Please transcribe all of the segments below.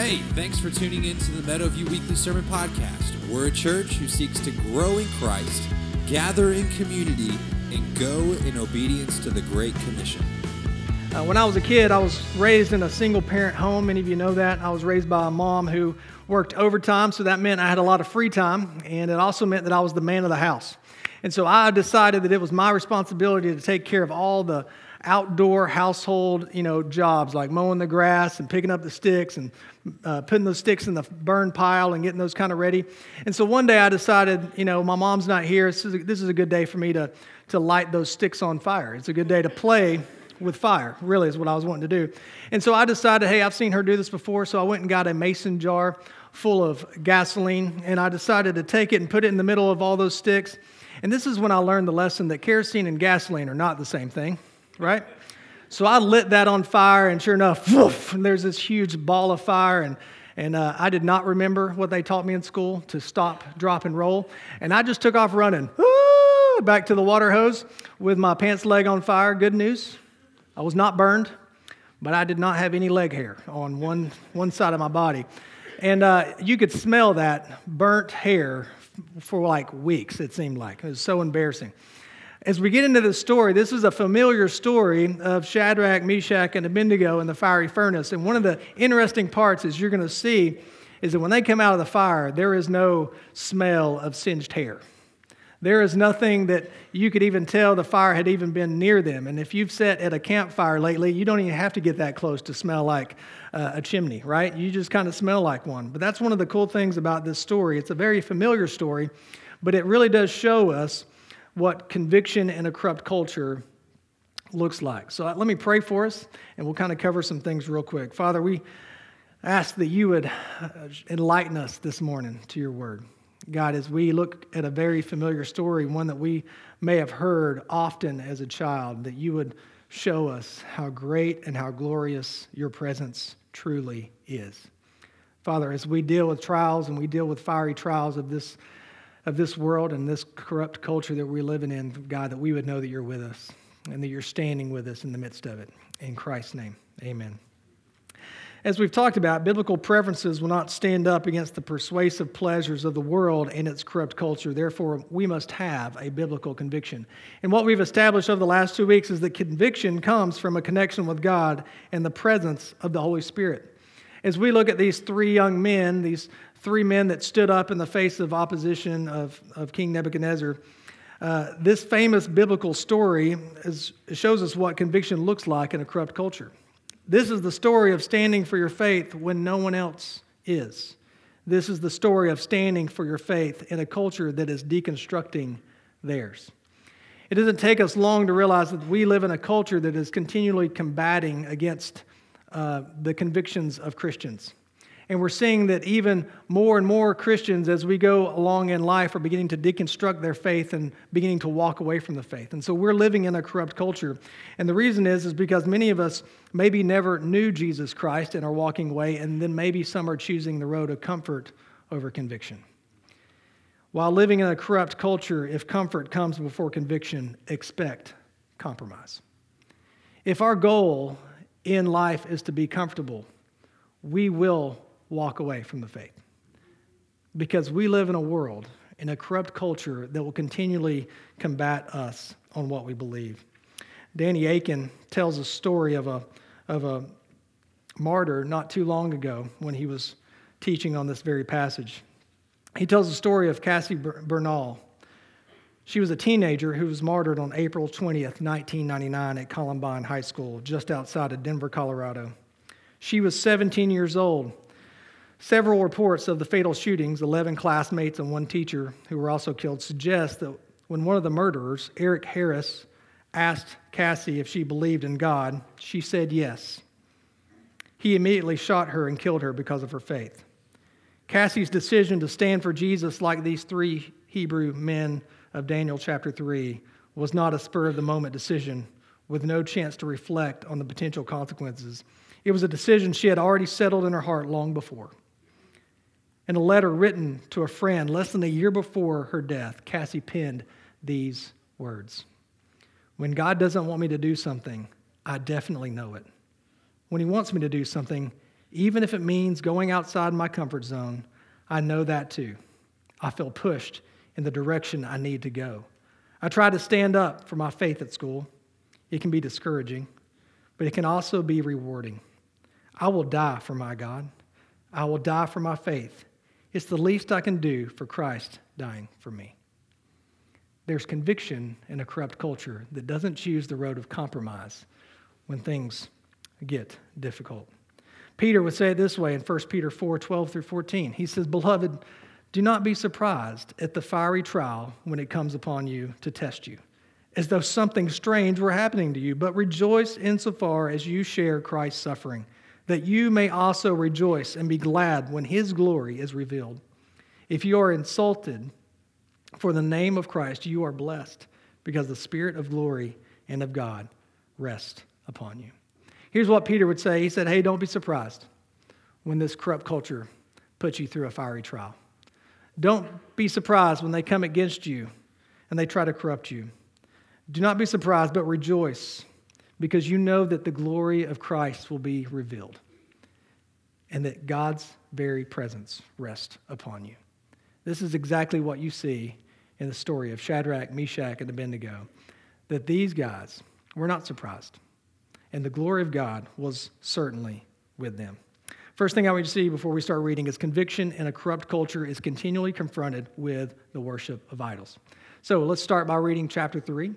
Hey, thanks for tuning in to the Meadowview Weekly Sermon Podcast. We're a church who seeks to grow in Christ, gather in community, and go in obedience to the Great Commission. Uh, when I was a kid, I was raised in a single parent home. Many of you know that. I was raised by a mom who worked overtime, so that meant I had a lot of free time, and it also meant that I was the man of the house. And so I decided that it was my responsibility to take care of all the outdoor household, you know, jobs like mowing the grass and picking up the sticks and uh, putting those sticks in the burn pile and getting those kind of ready. And so one day I decided, you know, my mom's not here. This is a, this is a good day for me to, to light those sticks on fire. It's a good day to play with fire, really, is what I was wanting to do. And so I decided, hey, I've seen her do this before. So I went and got a mason jar full of gasoline and I decided to take it and put it in the middle of all those sticks. And this is when I learned the lesson that kerosene and gasoline are not the same thing right? So I lit that on fire, and sure enough, woof, and there's this huge ball of fire. And, and uh, I did not remember what they taught me in school to stop, drop, and roll. And I just took off running ah, back to the water hose with my pants leg on fire. Good news, I was not burned, but I did not have any leg hair on one, one side of my body. And uh, you could smell that burnt hair for like weeks, it seemed like. It was so embarrassing. As we get into the story, this is a familiar story of Shadrach, Meshach, and Abednego in the fiery furnace. And one of the interesting parts is you're going to see is that when they come out of the fire, there is no smell of singed hair. There is nothing that you could even tell the fire had even been near them. And if you've sat at a campfire lately, you don't even have to get that close to smell like uh, a chimney, right? You just kind of smell like one. But that's one of the cool things about this story. It's a very familiar story, but it really does show us what conviction in a corrupt culture looks like. So uh, let me pray for us, and we'll kind of cover some things real quick. Father, we ask that you would uh, enlighten us this morning to your word. God, as we look at a very familiar story, one that we may have heard often as a child, that you would show us how great and how glorious your presence truly is. Father, as we deal with trials and we deal with fiery trials of this of this world and this corrupt culture that we're living in, God, that we would know that you're with us and that you're standing with us in the midst of it. In Christ's name, amen. As we've talked about, biblical preferences will not stand up against the persuasive pleasures of the world and its corrupt culture. Therefore, we must have a biblical conviction. And what we've established over the last two weeks is that conviction comes from a connection with God and the presence of the Holy Spirit. As we look at these three young men, these three men that stood up in the face of opposition of, of King Nebuchadnezzar. Uh, this famous biblical story is, shows us what conviction looks like in a corrupt culture. This is the story of standing for your faith when no one else is. This is the story of standing for your faith in a culture that is deconstructing theirs. It doesn't take us long to realize that we live in a culture that is continually combating against uh, the convictions of Christians. And we're seeing that even more and more Christians, as we go along in life, are beginning to deconstruct their faith and beginning to walk away from the faith. And so we're living in a corrupt culture. And the reason is, is because many of us maybe never knew Jesus Christ and are walking away, and then maybe some are choosing the road of comfort over conviction. While living in a corrupt culture, if comfort comes before conviction, expect compromise. If our goal in life is to be comfortable, we will walk away from the faith. Because we live in a world, in a corrupt culture that will continually combat us on what we believe. Danny Akin tells a story of a, of a martyr not too long ago when he was teaching on this very passage. He tells the story of Cassie Bernall. She was a teenager who was martyred on April 20th, 1999, at Columbine High School, just outside of Denver, Colorado. She was 17 years old Several reports of the fatal shootings, 11 classmates and one teacher who were also killed, suggest that when one of the murderers, Eric Harris, asked Cassie if she believed in God, she said yes. He immediately shot her and killed her because of her faith. Cassie's decision to stand for Jesus, like these three Hebrew men of Daniel chapter 3, was not a spur of the moment decision with no chance to reflect on the potential consequences. It was a decision she had already settled in her heart long before. In a letter written to a friend less than a year before her death, Cassie penned these words When God doesn't want me to do something, I definitely know it. When He wants me to do something, Even if it means going outside my comfort zone, I know that too. I feel pushed in the direction I need to go. I try to stand up for my faith at school. It can be discouraging, but it can also be rewarding. I will die for my God. I will die for my faith. It's the least I can do for Christ dying for me. There's conviction in a corrupt culture that doesn't choose the road of compromise when things get difficult. Peter would say it this way in 1 Peter 4 12 through 14. He says, Beloved, do not be surprised at the fiery trial when it comes upon you to test you, as though something strange were happening to you, but rejoice insofar as you share Christ's suffering, that you may also rejoice and be glad when his glory is revealed. If you are insulted for the name of Christ, you are blessed, because the Spirit of glory and of God rests upon you. Here's what Peter would say He said, Hey, don't be surprised when this corrupt culture puts you through a fiery trial. Don't be surprised when they come against you and they try to corrupt you. Do not be surprised, but rejoice because you know that the glory of Christ will be revealed and that God's very presence rests upon you. This is exactly what you see in the story of Shadrach, Meshach, and Abednego. That these guys were not surprised, and the glory of God was certainly with them. First thing I want you to see before we start reading is conviction in a corrupt culture is continually confronted with the worship of idols. So let's start by reading chapter 3,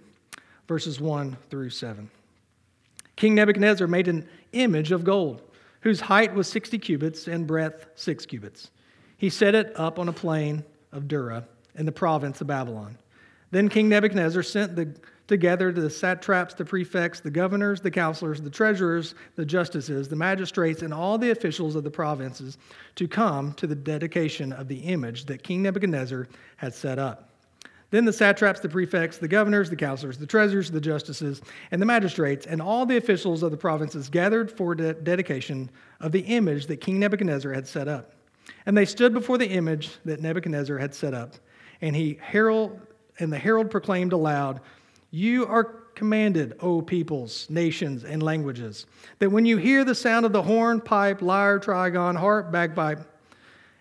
verses 1 through 7. King Nebuchadnezzar made an image of gold, whose height was 60 cubits and breadth 6 cubits. He set it up on a plain of Dura in the province of Babylon. Then King Nebuchadnezzar sent the together the satraps, the prefects, the governors, the counselors, the treasurers, the justices, the magistrates, and all the officials of the provinces to come to the dedication of the image that King Nebuchadnezzar had set up. Then the satraps, the prefects, the governors, the counselors, the treasurers, the justices, and the magistrates, and all the officials of the provinces gathered for the dedication of the image that King Nebuchadnezzar had set up. And they stood before the image that Nebuchadnezzar had set up, and he herald and the herald proclaimed aloud, you are commanded, O peoples, nations, and languages, that when you hear the sound of the horn, pipe, lyre, trigon, harp, bagpipe,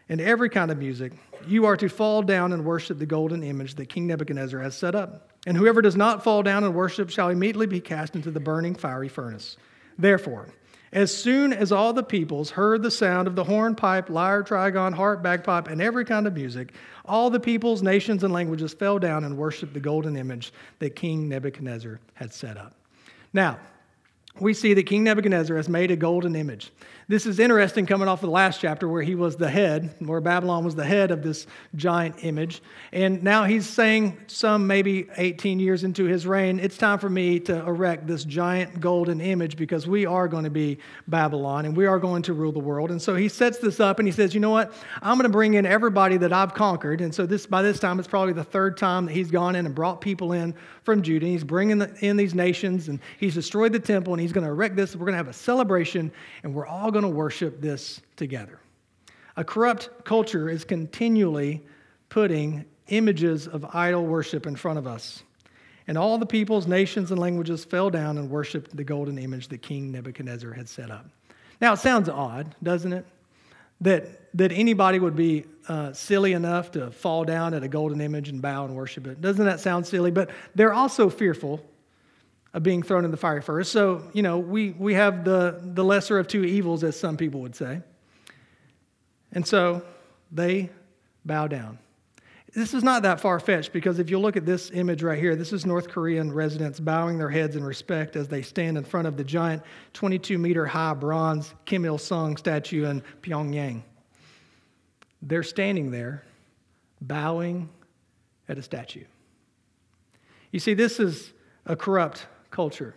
and every kind of music, you are to fall down and worship the golden image that King Nebuchadnezzar has set up. And whoever does not fall down and worship shall immediately be cast into the burning fiery furnace. Therefore, as soon as all the peoples heard the sound of the horn, pipe, lyre, trigon, harp, bagpipe, and every kind of music, all the peoples, nations, and languages fell down and worshiped the golden image that King Nebuchadnezzar had set up. Now, we see that King Nebuchadnezzar has made a golden image. This is interesting coming off of the last chapter where he was the head, where Babylon was the head of this giant image. And now he's saying, some maybe 18 years into his reign, it's time for me to erect this giant golden image because we are going to be Babylon and we are going to rule the world. And so he sets this up and he says, you know what? I'm going to bring in everybody that I've conquered. And so this by this time, it's probably the third time that he's gone in and brought people in from Judah. He's bringing in these nations and he's destroyed the temple and he's going to erect this. We're going to have a celebration and we're all going going to worship this together. A corrupt culture is continually putting images of idol worship in front of us. And all the peoples, nations, and languages fell down and worshiped the golden image that King Nebuchadnezzar had set up. Now, it sounds odd, doesn't it? That, that anybody would be uh, silly enough to fall down at a golden image and bow and worship it. Doesn't that sound silly? But they're also fearful of being thrown in the fire first. So, you know, we, we have the, the lesser of two evils, as some people would say. And so they bow down. This is not that far fetched because if you look at this image right here, this is North Korean residents bowing their heads in respect as they stand in front of the giant 22 meter high bronze Kim Il sung statue in Pyongyang. They're standing there bowing at a statue. You see, this is a corrupt culture.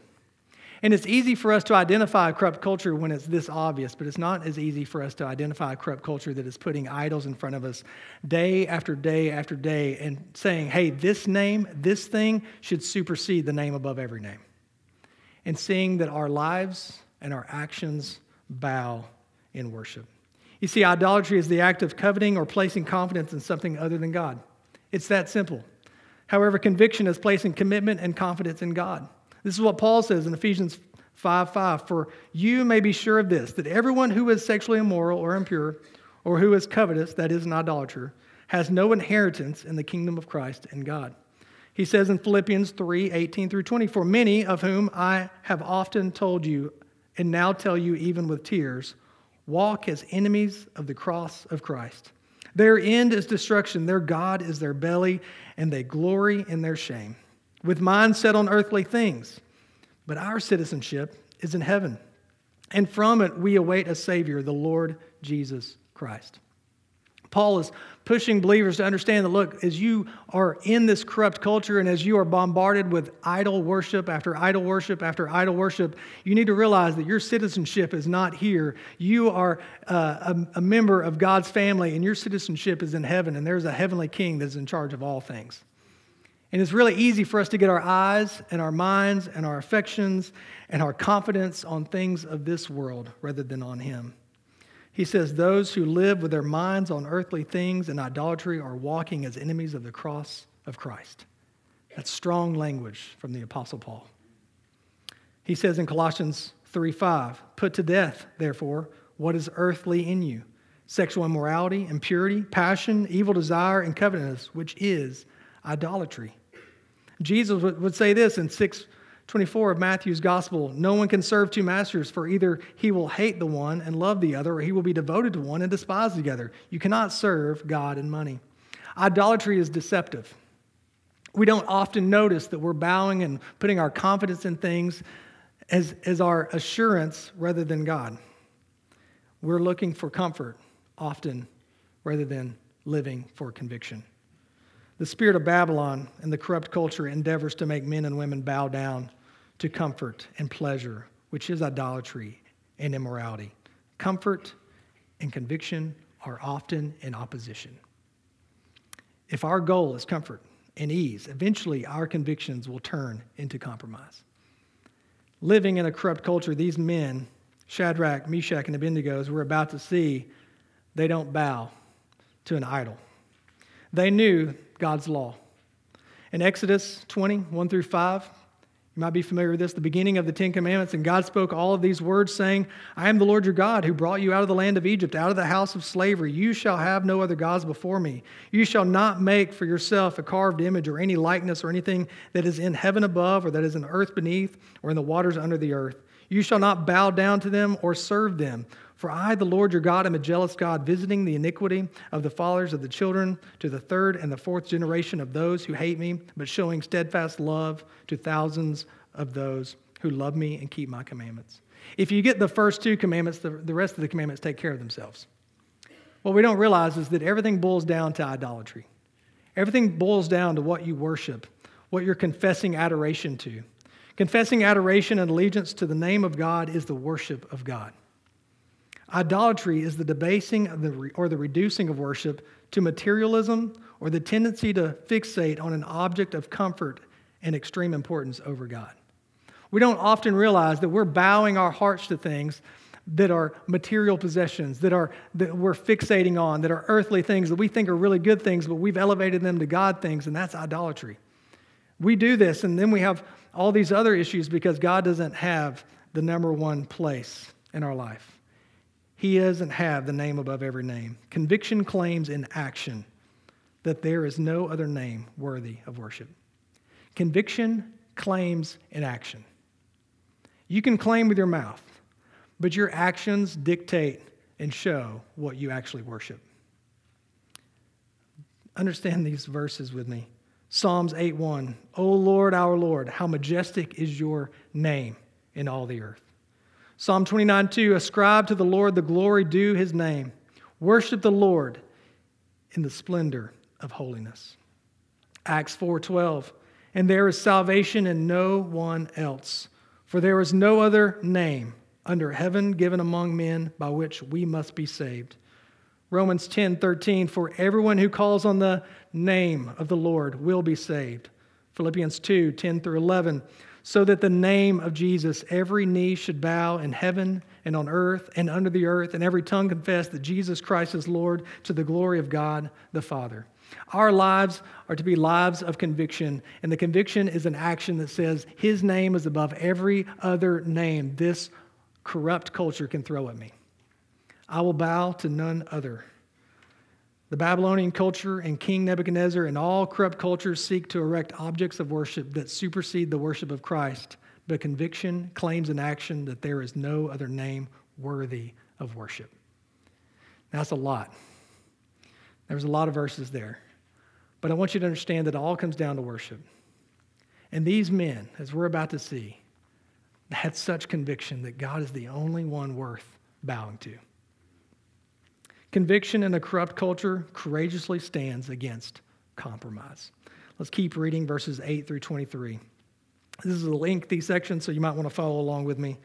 And it's easy for us to identify a corrupt culture when it's this obvious, but it's not as easy for us to identify a corrupt culture that is putting idols in front of us day after day after day and saying, hey, this name, this thing should supersede the name above every name. And seeing that our lives and our actions bow in worship. You see, idolatry is the act of coveting or placing confidence in something other than God. It's that simple. However, conviction is placing commitment and confidence in God. This is what Paul says in Ephesians 5 5. For you may be sure of this, that everyone who is sexually immoral or impure, or who is covetous, that is, an idolater, has no inheritance in the kingdom of Christ and God. He says in Philippians 3 18 through 20, For many of whom I have often told you, and now tell you even with tears, walk as enemies of the cross of Christ. Their end is destruction, their God is their belly, and they glory in their shame, with minds set on earthly things. But our citizenship is in heaven, and from it we await a Savior, the Lord Jesus Christ. Paul is pushing believers to understand that, look, as you are in this corrupt culture and as you are bombarded with idol worship after idol worship after idol worship, you need to realize that your citizenship is not here. You are uh, a, a member of God's family, and your citizenship is in heaven, and there's a heavenly king that's in charge of all things. And it's really easy for us to get our eyes and our minds and our affections and our confidence on things of this world rather than on Him. He says, Those who live with their minds on earthly things and idolatry are walking as enemies of the cross of Christ. That's strong language from the Apostle Paul. He says in Colossians 3 5, Put to death, therefore, what is earthly in you sexual immorality, impurity, passion, evil desire, and covetousness, which is idolatry. Jesus would say this in 624 of Matthew's gospel No one can serve two masters, for either he will hate the one and love the other, or he will be devoted to one and despise the other. You cannot serve God and money. Idolatry is deceptive. We don't often notice that we're bowing and putting our confidence in things as, as our assurance rather than God. We're looking for comfort often rather than living for conviction. The spirit of Babylon and the corrupt culture endeavors to make men and women bow down to comfort and pleasure, which is idolatry and immorality. Comfort and conviction are often in opposition. If our goal is comfort and ease, eventually our convictions will turn into compromise. Living in a corrupt culture, these men, Shadrach, Meshach, and Abednego, as we're about to see, they don't bow to an idol. They knew God's law. In Exodus 20, 1 through 5, you might be familiar with this, the beginning of the Ten Commandments, and God spoke all of these words, saying, I am the Lord your God who brought you out of the land of Egypt, out of the house of slavery. You shall have no other gods before me. You shall not make for yourself a carved image or any likeness or anything that is in heaven above, or that is in earth beneath, or in the waters under the earth. You shall not bow down to them or serve them. For I, the Lord your God, am a jealous God, visiting the iniquity of the fathers of the children to the third and the fourth generation of those who hate me, but showing steadfast love to thousands of those who love me and keep my commandments. If you get the first two commandments, the, the rest of the commandments take care of themselves. What we don't realize is that everything boils down to idolatry. Everything boils down to what you worship, what you're confessing adoration to. Confessing adoration and allegiance to the name of God is the worship of God. Idolatry is the debasing of the, or the reducing of worship to materialism or the tendency to fixate on an object of comfort and extreme importance over God. We don't often realize that we're bowing our hearts to things that are material possessions, that, are, that we're fixating on, that are earthly things that we think are really good things, but we've elevated them to God things, and that's idolatry. We do this, and then we have all these other issues because God doesn't have the number one place in our life. He doesn't have the name above every name. Conviction claims in action that there is no other name worthy of worship. Conviction claims in action. You can claim with your mouth, but your actions dictate and show what you actually worship. Understand these verses with me. Psalms 8:1. O Lord, our Lord, how majestic is your name in all the earth. Psalm 29 2 Ascribe to the Lord the glory due his name. Worship the Lord in the splendor of holiness. Acts 4:12 And there is salvation in no one else for there is no other name under heaven given among men by which we must be saved. Romans 10:13 For everyone who calls on the name of the Lord will be saved. Philippians 2:10 through 11 so that the name of Jesus, every knee should bow in heaven and on earth and under the earth, and every tongue confess that Jesus Christ is Lord to the glory of God the Father. Our lives are to be lives of conviction, and the conviction is an action that says, His name is above every other name this corrupt culture can throw at me. I will bow to none other. The Babylonian culture and King Nebuchadnezzar and all corrupt cultures seek to erect objects of worship that supersede the worship of Christ, but conviction claims an action that there is no other name worthy of worship. That's a lot. There's a lot of verses there. But I want you to understand that it all comes down to worship. And these men, as we're about to see, had such conviction that God is the only one worth bowing to. Conviction in a corrupt culture courageously stands against compromise. Let's keep reading verses 8 through 23. This is a lengthy section, so you might want to follow along with me.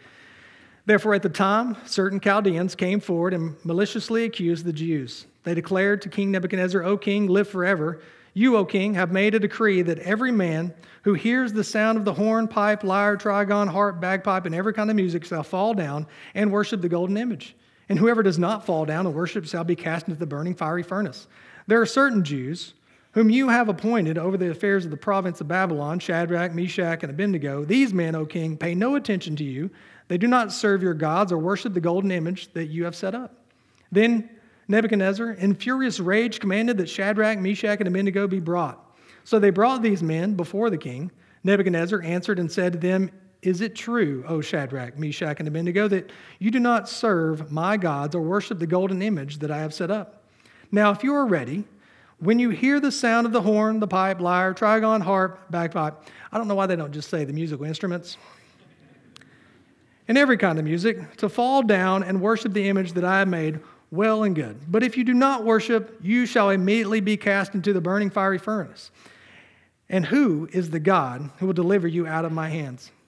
Therefore, at the time, certain Chaldeans came forward and maliciously accused the Jews. They declared to King Nebuchadnezzar, O king, live forever. You, O king, have made a decree that every man who hears the sound of the horn, pipe, lyre, trigon, harp, bagpipe, and every kind of music shall fall down and worship the golden image. And whoever does not fall down and worship shall be cast into the burning fiery furnace. There are certain Jews whom you have appointed over the affairs of the province of Babylon, Shadrach, Meshach, and Abednego. These men, O king, pay no attention to you. They do not serve your gods or worship the golden image that you have set up. Then Nebuchadnezzar, in furious rage, commanded that Shadrach, Meshach, and Abednego be brought. So they brought these men before the king. Nebuchadnezzar answered and said to them, Is it true, O Shadrach, Meshach, and Abednego, that you do not serve my gods or worship the golden image that I have set up? Now, if you are ready, when you hear the sound of the horn, the pipe, lyre, trigon, harp, bagpipe, I don't know why they don't just say the musical instruments, and every kind of music, to fall down and worship the image that I have made well and good. But if you do not worship, you shall immediately be cast into the burning fiery furnace. And who is the God who will deliver you out of my hands?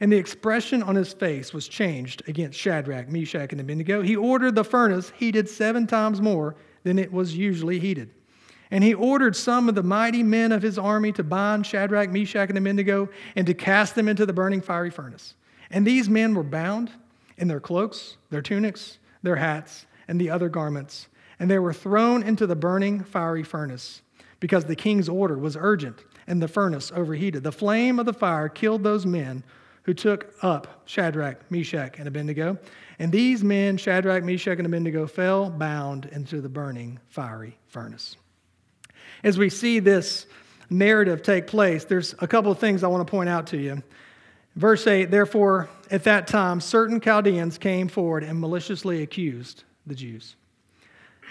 and the expression on his face was changed against Shadrach, Meshach, and Abednego. He ordered the furnace heated seven times more than it was usually heated. And he ordered some of the mighty men of his army to bind Shadrach, Meshach, and Abednego and to cast them into the burning fiery furnace. And these men were bound in their cloaks, their tunics, their hats, and the other garments, and they were thrown into the burning fiery furnace, because the king's order was urgent, and the furnace overheated. The flame of the fire killed those men who took up Shadrach, Meshach, and Abednego. And these men, Shadrach, Meshach, and Abednego, fell bound into the burning fiery furnace. As we see this narrative take place, there's a couple of things I want to point out to you. Verse 8, therefore, at that time, certain Chaldeans came forward and maliciously accused the Jews.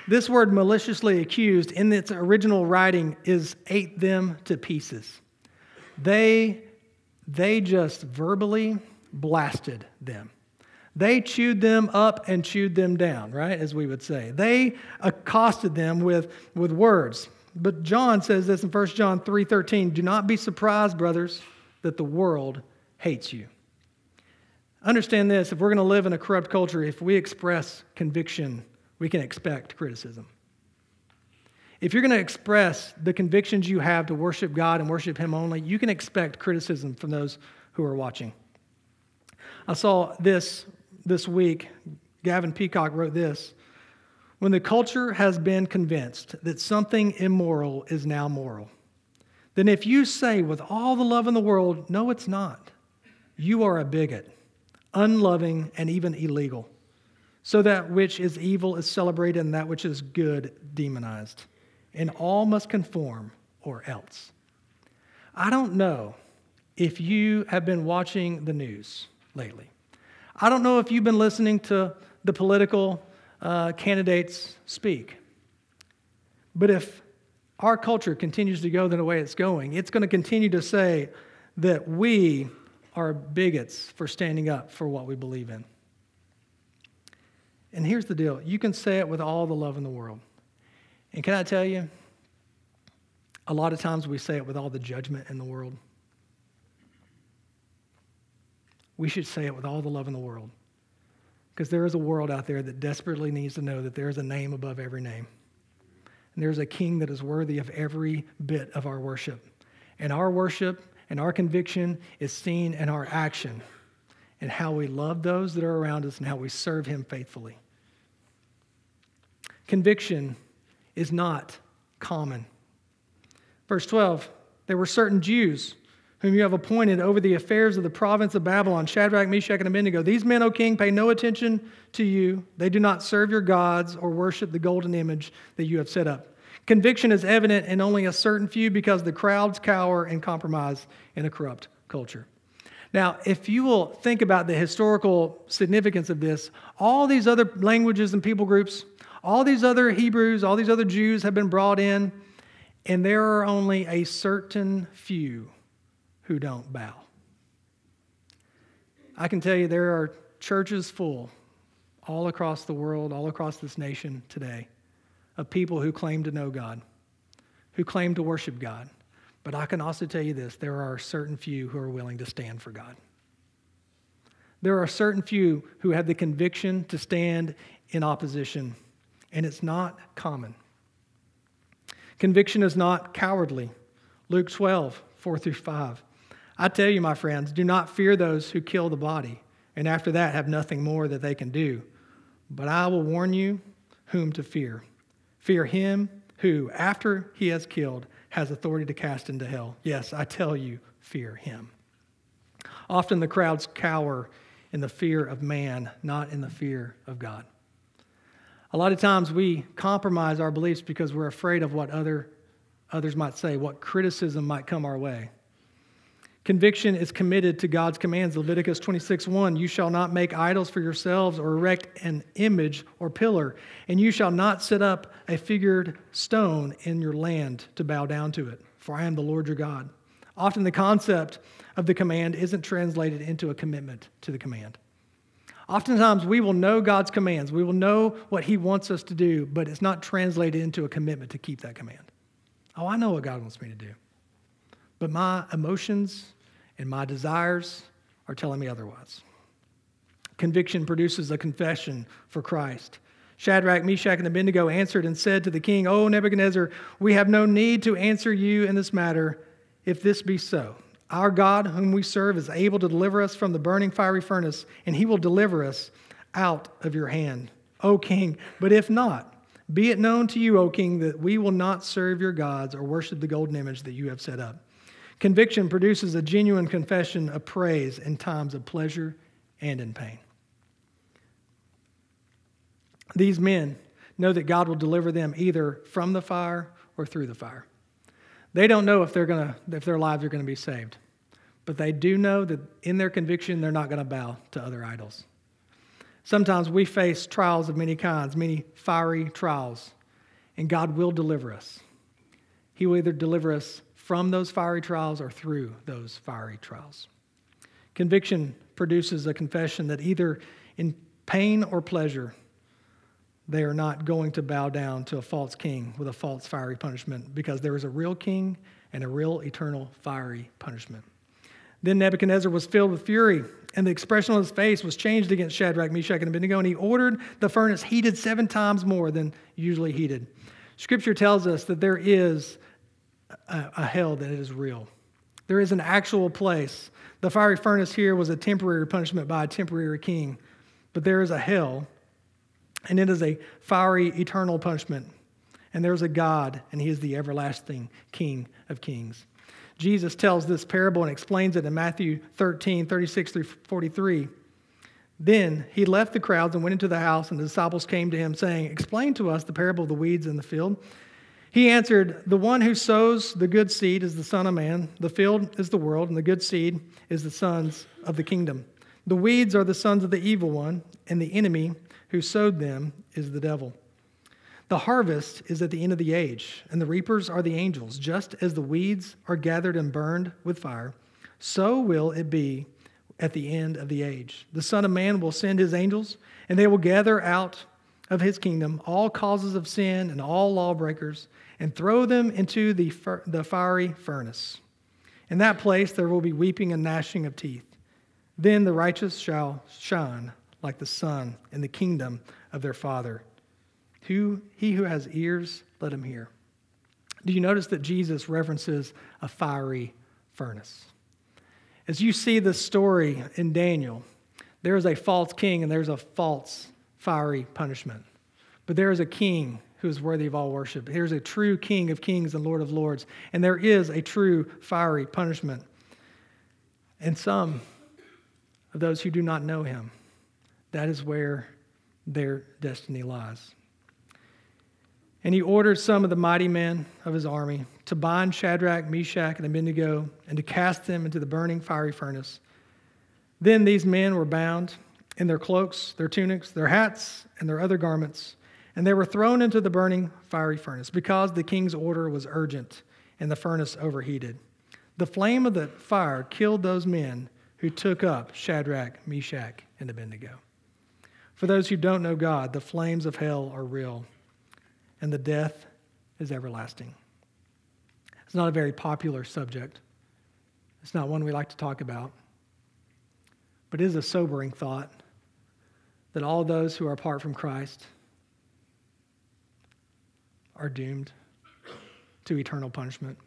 This word maliciously accused in its original writing is ate them to pieces. They, they just verbally blasted them. They chewed them up and chewed them down, right? As we would say. They accosted them with, with words. But John says this in 1 John 3:13, "Do not be surprised, brothers, that the world hates you." Understand this if we're going to live in a corrupt culture, if we express conviction, we can expect criticism. If you're going to express the convictions you have to worship God and worship Him only, you can expect criticism from those who are watching. I saw this this week. Gavin Peacock wrote this When the culture has been convinced that something immoral is now moral, then if you say with all the love in the world, no, it's not, you are a bigot unloving, and even illegal. So that which is evil is celebrated and that which is good demonized. And all must conform or else. I don't know if you have been watching the news lately. I don't know if you've been listening to the political uh, candidates speak. But if our culture continues to go the way it's going, it's going to continue to say that we are bigots for standing up for what we believe in. And here's the deal you can say it with all the love in the world. And can I tell you, a lot of times we say it with all the judgment in the world. we should say it with all the love in the world. Because there is a world out there that desperately needs to know that there is a name above every name. And there's a king that is worthy of every bit of our worship. And our worship and our conviction is seen in our action and how we love those that are around us and how we serve him faithfully. Conviction is not common. Verse 12 there were certain Jews whom you have appointed over the affairs of the province of Babylon, Shadrach, Meshach, and Abednego. These men, O king, pay no attention to you. They do not serve your gods or worship the golden image that you have set up. Conviction is evident in only a certain few because the crowds cower and compromise in a corrupt culture. Now, if you will think about the historical significance of this, all these other languages and people groups, all these other Hebrews, all these other Jews have been brought in, and there are only a certain few who don't bow. I can tell you there are churches full all across the world, all across this nation today, of people who claim to know God, who claim to worship God. But I can also tell you this there are certain few who are willing to stand for God. There are certain few who have the conviction to stand in opposition, and it's not common. Conviction is not cowardly. Luke 12, 4 through 5. I tell you, my friends, do not fear those who kill the body, and after that have nothing more that they can do. But I will warn you whom to fear. Fear him who, after he has killed, has authority to cast into hell. Yes, I tell you, fear him. Often the crowds cower in the fear of man, not in the fear of God. A lot of times we compromise our beliefs because we're afraid of what other, others might say, what criticism might come our way. Conviction is committed to God's commands. Leviticus 26:1, You shall not make idols for yourselves or erect an image or pillar, and you shall not set up a figured stone in your land to bow down to it, for I am the Lord your God. Often the concept of the command isn't translated into a commitment to the command. Oftentimes we will know God's commands, we will know what He wants us to do, but it's not translated into a commitment to keep that command. Oh, I know what God wants me to do. But my emotions and my desires are telling me otherwise. Conviction produces a confession for Christ. Shadrach, Meshach, and Abednego answered and said to the king, O Nebuchadnezzar, we have no need to answer you in this matter, if this be so. Our God, whom we serve, is able to deliver us from the burning fiery furnace, and he will deliver us out of your hand, O king. But if not, be it known to you, O king, that we will not serve your gods or worship the golden image that you have set up. Conviction produces a genuine confession of praise in times of pleasure and in pain. These men know that God will deliver them either from the fire or through the fire. They don't know if, they're gonna, if their lives are going to be saved, but they do know that in their conviction, they're not going to bow to other idols. Sometimes we face trials of many kinds, many fiery trials, and God will deliver us. He will either deliver us from those fiery trials or through those fiery trials. Conviction produces a confession that either in pain or pleasure, they are not going to bow down to a false king with a false fiery punishment because there is a real king and a real eternal fiery punishment. Then Nebuchadnezzar was filled with fury, and the expression on his face was changed against Shadrach, Meshach, and Abednego, and he ordered the furnace heated seven times more than usually heated. Scripture tells us that there is a, a hell that is real. There is an actual place. The fiery furnace here was a temporary punishment by a temporary king, but there is a hell, and it is a fiery, eternal punishment. And there's a God, and He is the everlasting King of kings. Jesus tells this parable and explains it in Matthew 13, 36 through 43. Then he left the crowds and went into the house, and the disciples came to him, saying, Explain to us the parable of the weeds in the field. He answered, The one who sows the good seed is the Son of Man. The field is the world, and the good seed is the sons of the kingdom. The weeds are the sons of the evil one, and the enemy who sowed them is the devil. The harvest is at the end of the age, and the reapers are the angels. Just as the weeds are gathered and burned with fire, so will it be at the end of the age. The Son of Man will send his angels, and they will gather out of his kingdom all causes of sin and all lawbreakers and throw them into the, the fiery furnace. In that place there will be weeping and gnashing of teeth. Then the righteous shall shine like the sun in the kingdom of their Father. Who, he who has ears, let him hear. Do you notice that Jesus references a fiery furnace? As you see the story in Daniel, there is a false king and there's a false fiery punishment. But there is a king who is worthy of all worship. There's a true king of kings and lord of lords, and there is a true fiery punishment. And some of those who do not know him, that is where their destiny lies. And he ordered some of the mighty men of his army to bind Shadrach, Meshach, and Abednego and to cast them into the burning fiery furnace. Then these men were bound in their cloaks, their tunics, their hats, and their other garments, and they were thrown into the burning fiery furnace because the king's order was urgent and the furnace overheated. The flame of the fire killed those men who took up Shadrach, Meshach, and Abednego. For those who don't know God, the flames of hell are real, and the death is everlasting. It's not a very popular subject. It's not one we like to talk about. But it is a sobering thought that all those who are apart from Christ are doomed to eternal punishment.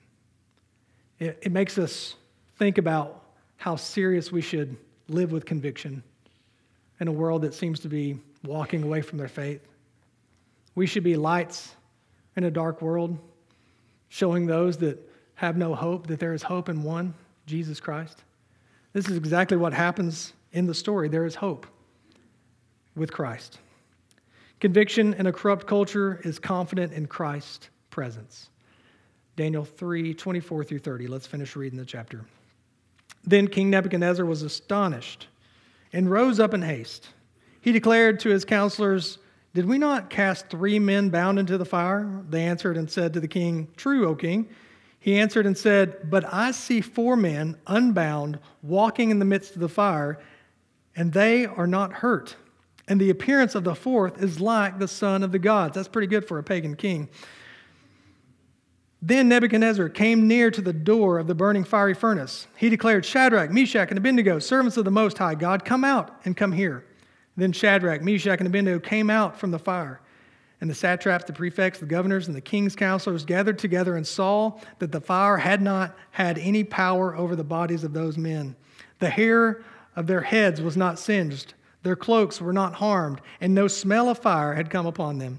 It, it makes us think about how serious we should live with conviction in a world that seems to be walking away from their faith. We should be lights in a dark world, showing those that have no hope that there is hope in one, Jesus Christ. This is exactly what happens in the story. There is hope with Christ. Conviction in a corrupt culture is confident in Christ's presence. Daniel 3 24 through 30. Let's finish reading the chapter. Then King Nebuchadnezzar was astonished and rose up in haste. He declared to his counselors, Did we not cast three men bound into the fire? They answered and said to the king, True, O king. He answered and said, But I see four men unbound walking in the midst of the fire, and they are not hurt. And the appearance of the fourth is like the son of the gods. That's pretty good for a pagan king. Then Nebuchadnezzar came near to the door of the burning fiery furnace. He declared, Shadrach, Meshach, and Abednego, servants of the Most High God, come out and come here. Then Shadrach, Meshach, and Abednego came out from the fire. And the satraps, the prefects, the governors, and the king's counselors gathered together and saw that the fire had not had any power over the bodies of those men. The hair of their heads was not singed, their cloaks were not harmed, and no smell of fire had come upon them.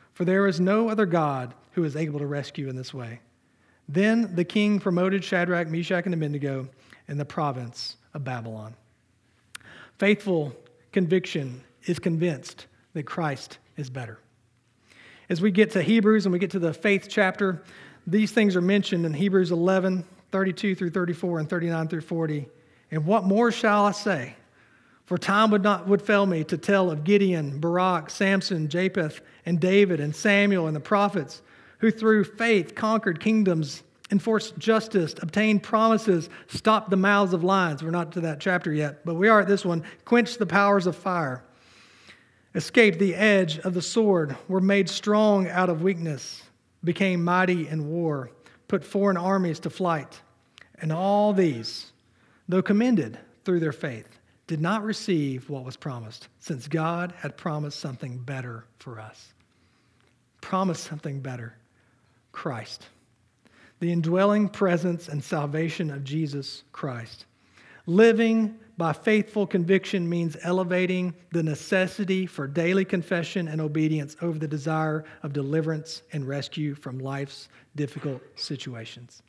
for there is no other God who is able to rescue in this way. Then the king promoted Shadrach, Meshach, and Abednego in the province of Babylon. Faithful conviction is convinced that Christ is better. As we get to Hebrews and we get to the faith chapter, these things are mentioned in Hebrews 11, 32 through 34, and 39 through 40. And what more shall I say? For time would not would fail me to tell of Gideon, Barak, Samson, Japheth, and David, and Samuel, and the prophets, who through faith conquered kingdoms, enforced justice, obtained promises, stopped the mouths of lions. We're not to that chapter yet, but we are at this one. Quenched the powers of fire, escaped the edge of the sword, were made strong out of weakness, became mighty in war, put foreign armies to flight. And all these, though commended through their faith, did not receive what was promised, since God had promised something better for us. Promised something better Christ. The indwelling presence and salvation of Jesus Christ. Living by faithful conviction means elevating the necessity for daily confession and obedience over the desire of deliverance and rescue from life's difficult situations.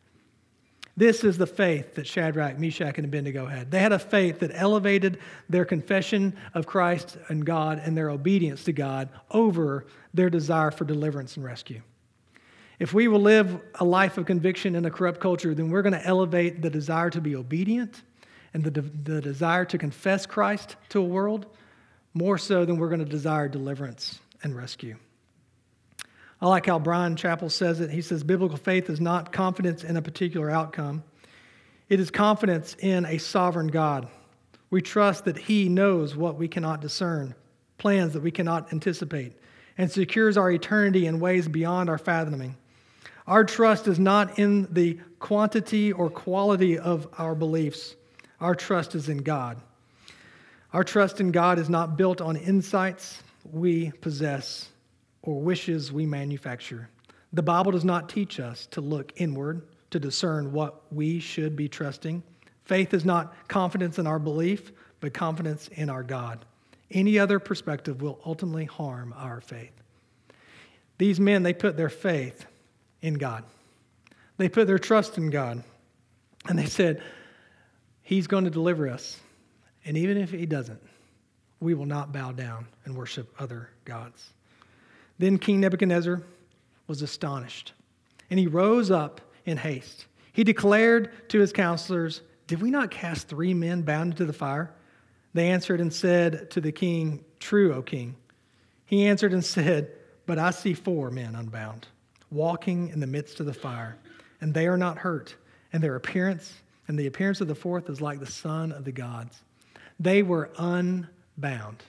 This is the faith that Shadrach, Meshach, and Abednego had. They had a faith that elevated their confession of Christ and God and their obedience to God over their desire for deliverance and rescue. If we will live a life of conviction in a corrupt culture, then we're going to elevate the desire to be obedient and the, the desire to confess Christ to a world more so than we're going to desire deliverance and rescue. I like how Bryan Chapell says it. He says, Biblical faith is not confidence in a particular outcome, it is confidence in a sovereign God. We trust that He knows what we cannot discern, plans that we cannot anticipate, and secures our eternity in ways beyond our fathoming. Our trust is not in the quantity or quality of our beliefs, our trust is in God. Our trust in God is not built on insights we possess or wishes we manufacture. The Bible does not teach us to look inward to discern what we should be trusting. Faith is not confidence in our belief, but confidence in our God. Any other perspective will ultimately harm our faith. These men, they put their faith in God. They put their trust in God. And they said, He's going to deliver us. And even if He doesn't, we will not bow down and worship other gods. Then King Nebuchadnezzar was astonished, and he rose up in haste. He declared to his counselors, Did we not cast three men bound into the fire? They answered and said to the king, True, O king. He answered and said, But I see four men unbound, walking in the midst of the fire, and they are not hurt, and their appearance and the appearance of the fourth is like the son of the gods. They were unbound.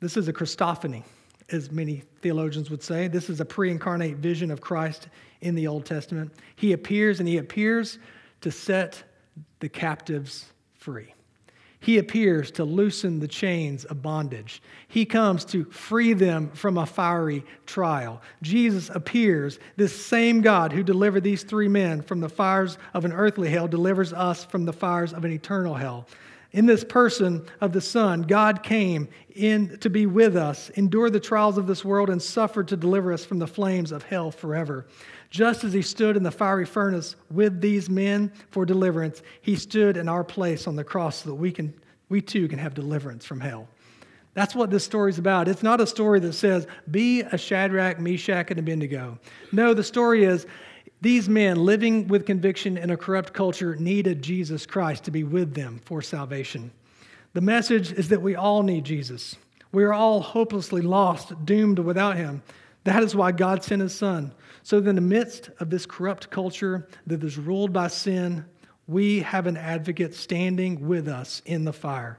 This is a Christophany as many theologians would say. This is a pre incarnate vision of Christ in the Old Testament. He appears, and he appears to set the captives free. He appears to loosen the chains of bondage. He comes to free them from a fiery trial. Jesus appears, this same God who delivered these three men from the fires of an earthly hell delivers us from the fires of an eternal hell. In this person of the Son, God came in to be with us, endured the trials of this world, and suffered to deliver us from the flames of hell forever. Just as he stood in the fiery furnace with these men for deliverance, he stood in our place on the cross so that we, can, we too can have deliverance from hell. That's what this story is about. It's not a story that says, be a Shadrach, Meshach, and Abednego. No, the story is these men living with conviction in a corrupt culture needed Jesus Christ to be with them for salvation. The message is that we all need Jesus. We are all hopelessly lost, doomed without him. That is why God sent his son. So, in the midst of this corrupt culture that is ruled by sin, we have an advocate standing with us in the fire,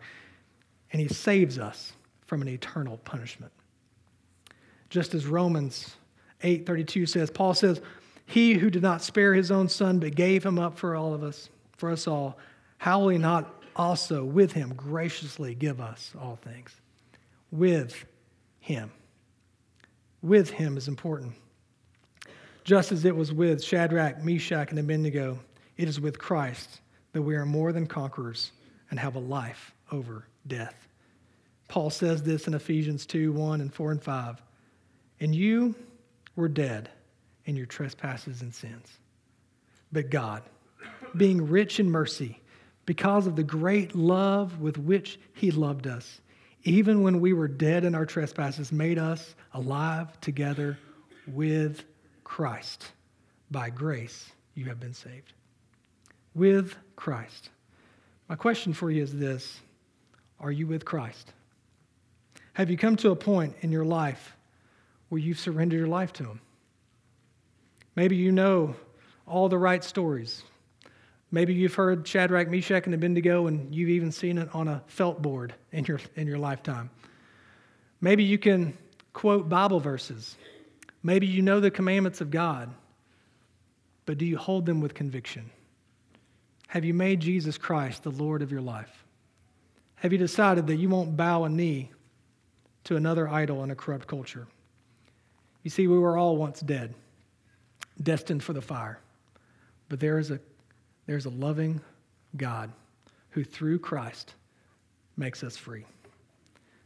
and he saves us from an eternal punishment. Just as Romans 8:32 says, Paul says, he who did not spare his own son, but gave him up for all of us, for us all, how will he not also with him graciously give us all things? With him. With him is important. Just as it was with Shadrach, Meshach, and Abednego, it is with Christ that we are more than conquerors and have a life over death. Paul says this in Ephesians 2 1 and 4 and 5. And you were dead in your trespasses and sins. But God, being rich in mercy, because of the great love with which He loved us, even when we were dead in our trespasses, made us alive together with Christ. By grace, you have been saved. With Christ. My question for you is this Are you with Christ? Have you come to a point in your life where you've surrendered your life to Him? Maybe you know all the right stories. Maybe you've heard Shadrach, Meshach, and Abednego, and you've even seen it on a felt board in your, in your lifetime. Maybe you can quote Bible verses. Maybe you know the commandments of God, but do you hold them with conviction? Have you made Jesus Christ the Lord of your life? Have you decided that you won't bow a knee to another idol in a corrupt culture? You see, we were all once dead destined for the fire. But there is a, there's a loving God who, through Christ, makes us free.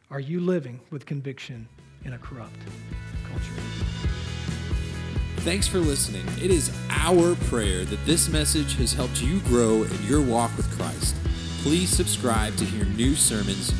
Are you living with conviction in a corrupt culture? Thanks for listening. It is our prayer that this message has helped you grow in your walk with Christ. Please subscribe to hear new sermons.